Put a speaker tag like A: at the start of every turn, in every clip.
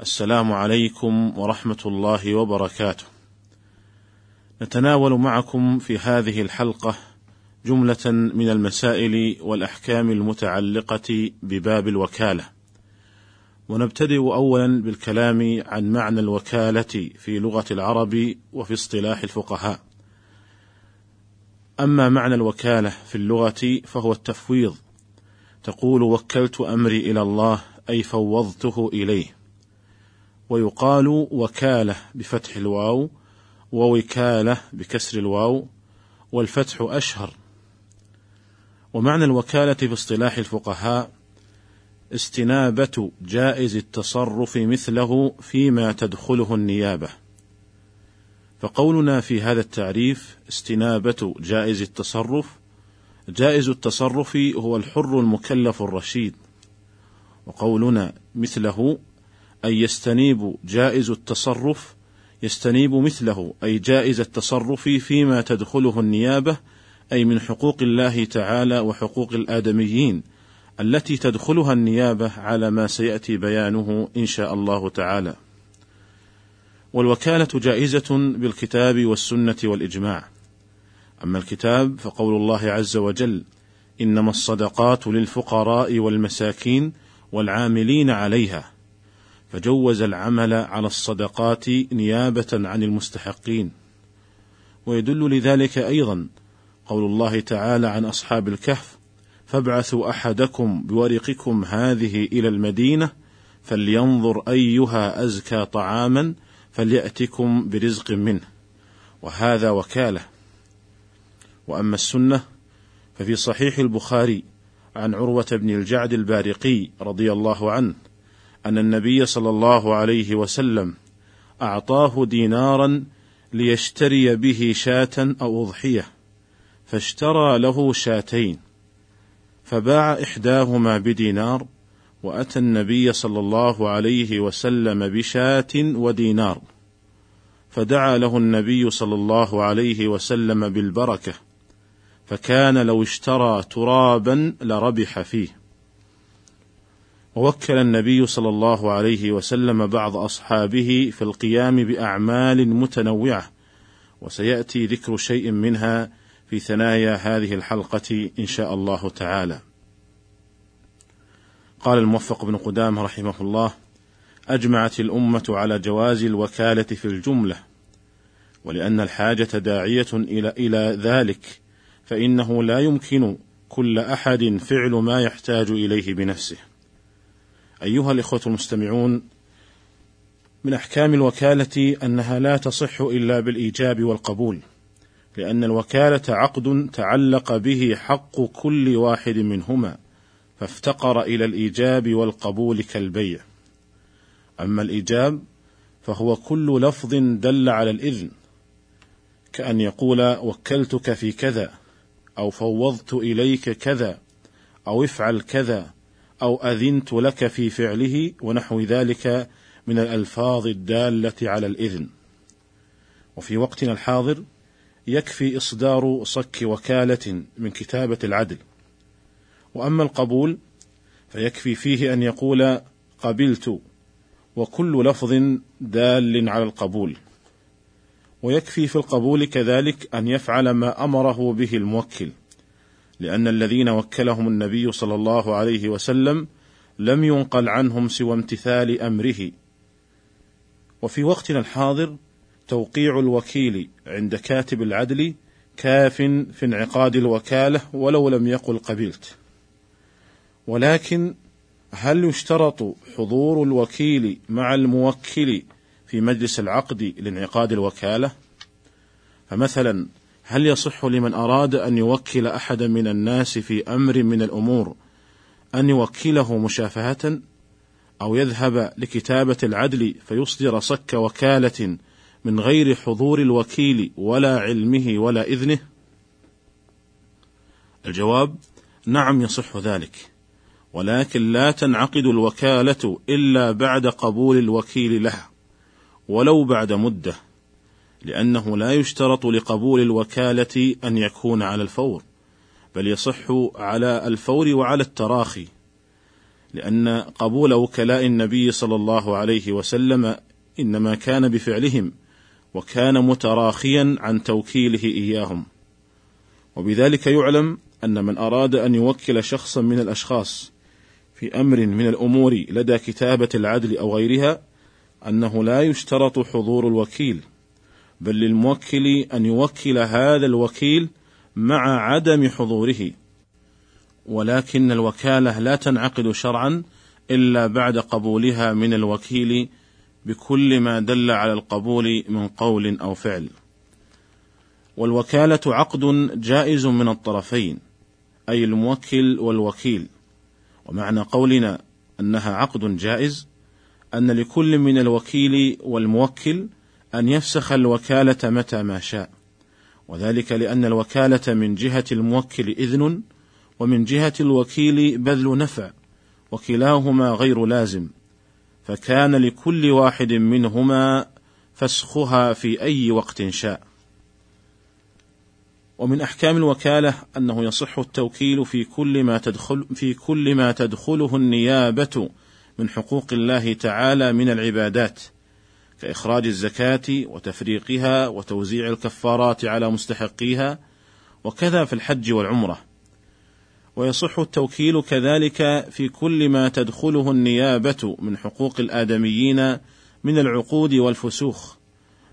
A: السلام عليكم ورحمة الله وبركاته. نتناول معكم في هذه الحلقة جملة من المسائل والأحكام المتعلقة بباب الوكالة. ونبتدئ اولا بالكلام عن معنى الوكالة في لغة العرب وفي اصطلاح الفقهاء. أما معنى الوكالة في اللغة فهو التفويض. تقول وكلت أمري إلى الله أي فوضته إليه. ويقال وكالة بفتح الواو ووكالة بكسر الواو والفتح أشهر. ومعنى الوكالة في اصطلاح الفقهاء استنابة جائز التصرف مثله فيما تدخله النيابة. فقولنا في هذا التعريف استنابة جائز التصرف. جائز التصرف هو الحر المكلف الرشيد. وقولنا مثله أي يستنيب جائز التصرف يستنيب مثله أي جائز التصرف فيما تدخله النيابة أي من حقوق الله تعالى وحقوق الآدميين التي تدخلها النيابة على ما سيأتي بيانه إن شاء الله تعالى. والوكالة جائزة بالكتاب والسنة والإجماع. أما الكتاب فقول الله عز وجل: إنما الصدقات للفقراء والمساكين والعاملين عليها فجوز العمل على الصدقات نيابة عن المستحقين. ويدل لذلك أيضا قول الله تعالى عن أصحاب الكهف فابعثوا أحدكم بورقكم هذه إلى المدينة فلينظر أيها أزكى طعاما فليأتكم برزق منه. وهذا وكالة. وأما السنة ففي صحيح البخاري عن عروة بن الجعد البارقي رضي الله عنه أن النبي صلى الله عليه وسلم أعطاه دينارا ليشتري به شاة أو أضحية، فاشترى له شاتين، فباع إحداهما بدينار، وأتى النبي صلى الله عليه وسلم بشاة ودينار، فدعا له النبي صلى الله عليه وسلم بالبركة، فكان لو اشترى ترابا لربح فيه. ووكل النبي صلى الله عليه وسلم بعض أصحابه في القيام بأعمال متنوعة وسيأتي ذكر شيء منها في ثنايا هذه الحلقة إن شاء الله تعالى. قال الموفق بن قدامة رحمه الله: أجمعت الأمة على جواز الوكالة في الجملة، ولأن الحاجة داعية إلى إلى ذلك، فإنه لا يمكن كل أحد فعل ما يحتاج إليه بنفسه. أيها الإخوة المستمعون من أحكام الوكالة أنها لا تصح إلا بالإيجاب والقبول لأن الوكالة عقد تعلق به حق كل واحد منهما فافتقر إلى الإيجاب والقبول كالبيع. أما الإيجاب فهو كل لفظ دل على الإذن كأن يقول وكلتك في كذا أو فوضت إليك كذا أو افعل كذا أو أذنت لك في فعله ونحو ذلك من الألفاظ الدالة على الإذن. وفي وقتنا الحاضر يكفي إصدار صك وكالة من كتابة العدل. وأما القبول فيكفي فيه أن يقول قبلت وكل لفظ دال على القبول. ويكفي في القبول كذلك أن يفعل ما أمره به الموكل. لأن الذين وكلهم النبي صلى الله عليه وسلم لم ينقل عنهم سوى امتثال أمره. وفي وقتنا الحاضر توقيع الوكيل عند كاتب العدل كاف في انعقاد الوكالة ولو لم يقل قبلت. ولكن هل يشترط حضور الوكيل مع الموكل في مجلس العقد لانعقاد الوكالة؟ فمثلا هل يصح لمن أراد أن يوكل أحدا من الناس في أمر من الأمور أن يوكله مشافهة أو يذهب لكتابة العدل فيصدر صك وكالة من غير حضور الوكيل ولا علمه ولا إذنه؟ الجواب: نعم يصح ذلك، ولكن لا تنعقد الوكالة إلا بعد قبول الوكيل لها، ولو بعد مدة، لأنه لا يشترط لقبول الوكالة أن يكون على الفور، بل يصح على الفور وعلى التراخي، لأن قبول وكلاء النبي صلى الله عليه وسلم إنما كان بفعلهم، وكان متراخيا عن توكيله إياهم، وبذلك يعلم أن من أراد أن يوكل شخصا من الأشخاص في أمر من الأمور لدى كتابة العدل أو غيرها أنه لا يشترط حضور الوكيل. بل للموكل أن يوكل هذا الوكيل مع عدم حضوره. ولكن الوكالة لا تنعقد شرعا إلا بعد قبولها من الوكيل بكل ما دل على القبول من قول أو فعل. والوكالة عقد جائز من الطرفين أي الموكل والوكيل. ومعنى قولنا أنها عقد جائز أن لكل من الوكيل والموكل أن يفسخ الوكالة متى ما شاء وذلك لأن الوكالة من جهة الموكل إذن ومن جهة الوكيل بذل نفع وكلاهما غير لازم فكان لكل واحد منهما فسخها في أي وقت شاء. ومن أحكام الوكالة أنه يصح التوكيل في كل ما تدخل في كل ما تدخله النيابة من حقوق الله تعالى من العبادات. كإخراج الزكاة وتفريقها وتوزيع الكفارات على مستحقيها وكذا في الحج والعمرة. ويصح التوكيل كذلك في كل ما تدخله النيابة من حقوق الآدميين من العقود والفسوخ.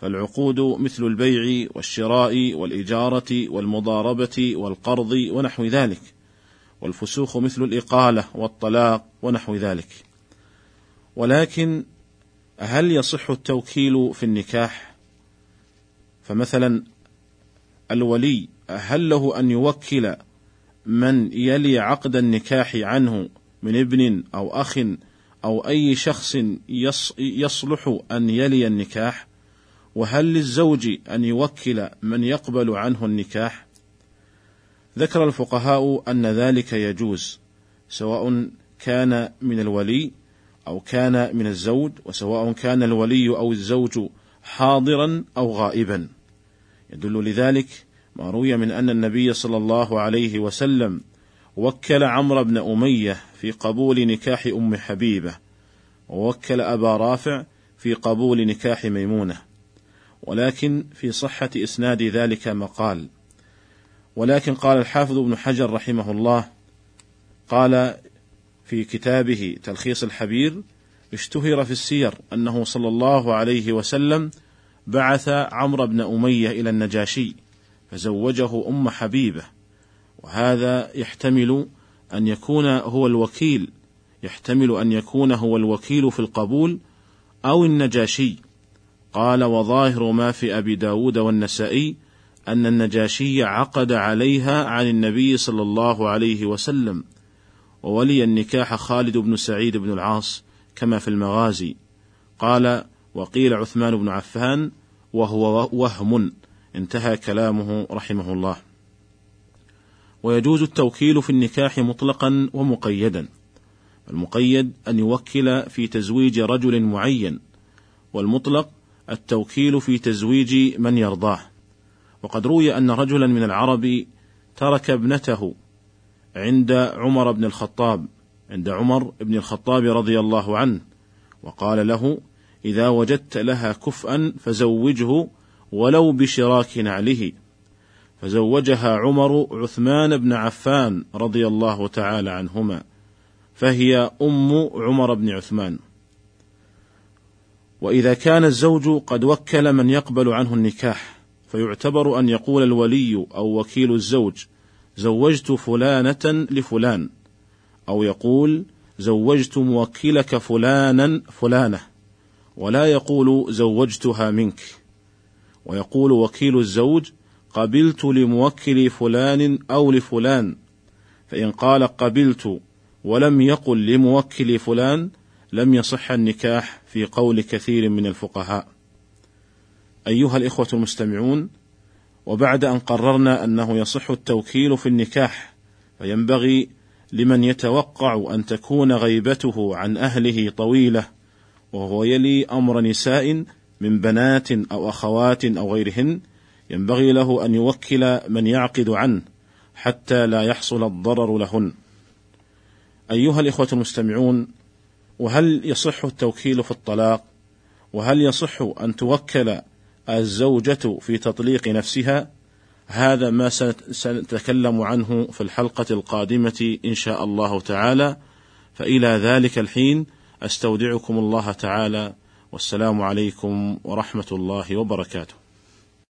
A: فالعقود مثل البيع والشراء والإجارة والمضاربة والقرض ونحو ذلك. والفسوخ مثل الإقالة والطلاق ونحو ذلك. ولكن هل يصح التوكيل في النكاح فمثلا الولي هل له أن يوكل من يلي عقد النكاح عنه من ابن أو أخ أو أي شخص يصلح أن يلي النكاح وهل للزوج أن يوكل من يقبل عنه النكاح؟ ذكر الفقهاء أن ذلك يجوز سواء كان من الولي أو كان من الزوج وسواء كان الولي أو الزوج حاضرا أو غائبا. يدل لذلك ما روي من أن النبي صلى الله عليه وسلم وكل عمرو بن أمية في قبول نكاح أم حبيبة ووكل أبا رافع في قبول نكاح ميمونة. ولكن في صحة إسناد ذلك مقال ولكن قال الحافظ ابن حجر رحمه الله قال في كتابه تلخيص الحبير اشتهر في السير أنه صلى الله عليه وسلم بعث عمرو بن أمية إلى النجاشي فزوجه أم حبيبة وهذا يحتمل أن يكون هو الوكيل يحتمل أن يكون هو الوكيل في القبول أو النجاشي. قال وظاهر ما في أبي داود والنسائي أن النجاشي عقد عليها عن النبي صلى الله عليه وسلم. وولي النكاح خالد بن سعيد بن العاص كما في المغازي. قال وقيل عثمان بن عفان وهو وهم. انتهى كلامه رحمه الله. ويجوز التوكيل في النكاح مطلقا ومقيدا. المقيد أن يوكل في تزويج رجل معين والمطلق التوكيل في تزويج من يرضاه. وقد روي أن رجلا من العرب ترك ابنته عند عمر بن الخطاب عند عمر بن الخطاب رضي الله عنه وقال له إذا وجدت لها كفءا فزوجه ولو بشراك نعله فزوجها عمر عثمان بن عفان رضي الله تعالى عنهما فهي أم عمر بن عثمان. وإذا كان الزوج قد وكل من يقبل عنه النكاح فيعتبر أن يقول الولي أو وكيل الزوج زوجت فلانة لفلان. أو يقول زوجت موكلك فلانا فلانة. ولا يقول زوجتها منك. ويقول وكيل الزوج قبلت لموكل فلان أو لفلان. فإن قال قبلت ولم يقل لموكل فلان لم يصح النكاح في قول كثير من الفقهاء. أيها الإخوة المستمعون، وبعد أن قررنا أنه يصح التوكيل في النكاح، فينبغي لمن يتوقع أن تكون غيبته عن أهله طويلة، وهو يلي أمر نساء من بنات أو أخوات أو غيرهن، ينبغي له أن يوكل من يعقد عنه، حتى لا يحصل الضرر لهن. أيها الإخوة المستمعون، وهل يصح التوكيل في الطلاق؟ وهل يصح أن توكل الزوجة في تطليق نفسها؟ هذا ما سنتكلم عنه في الحلقة القادمة إن شاء الله تعالى، فإلى ذلك الحين أستودعكم الله تعالى والسلام عليكم ورحمة الله وبركاته.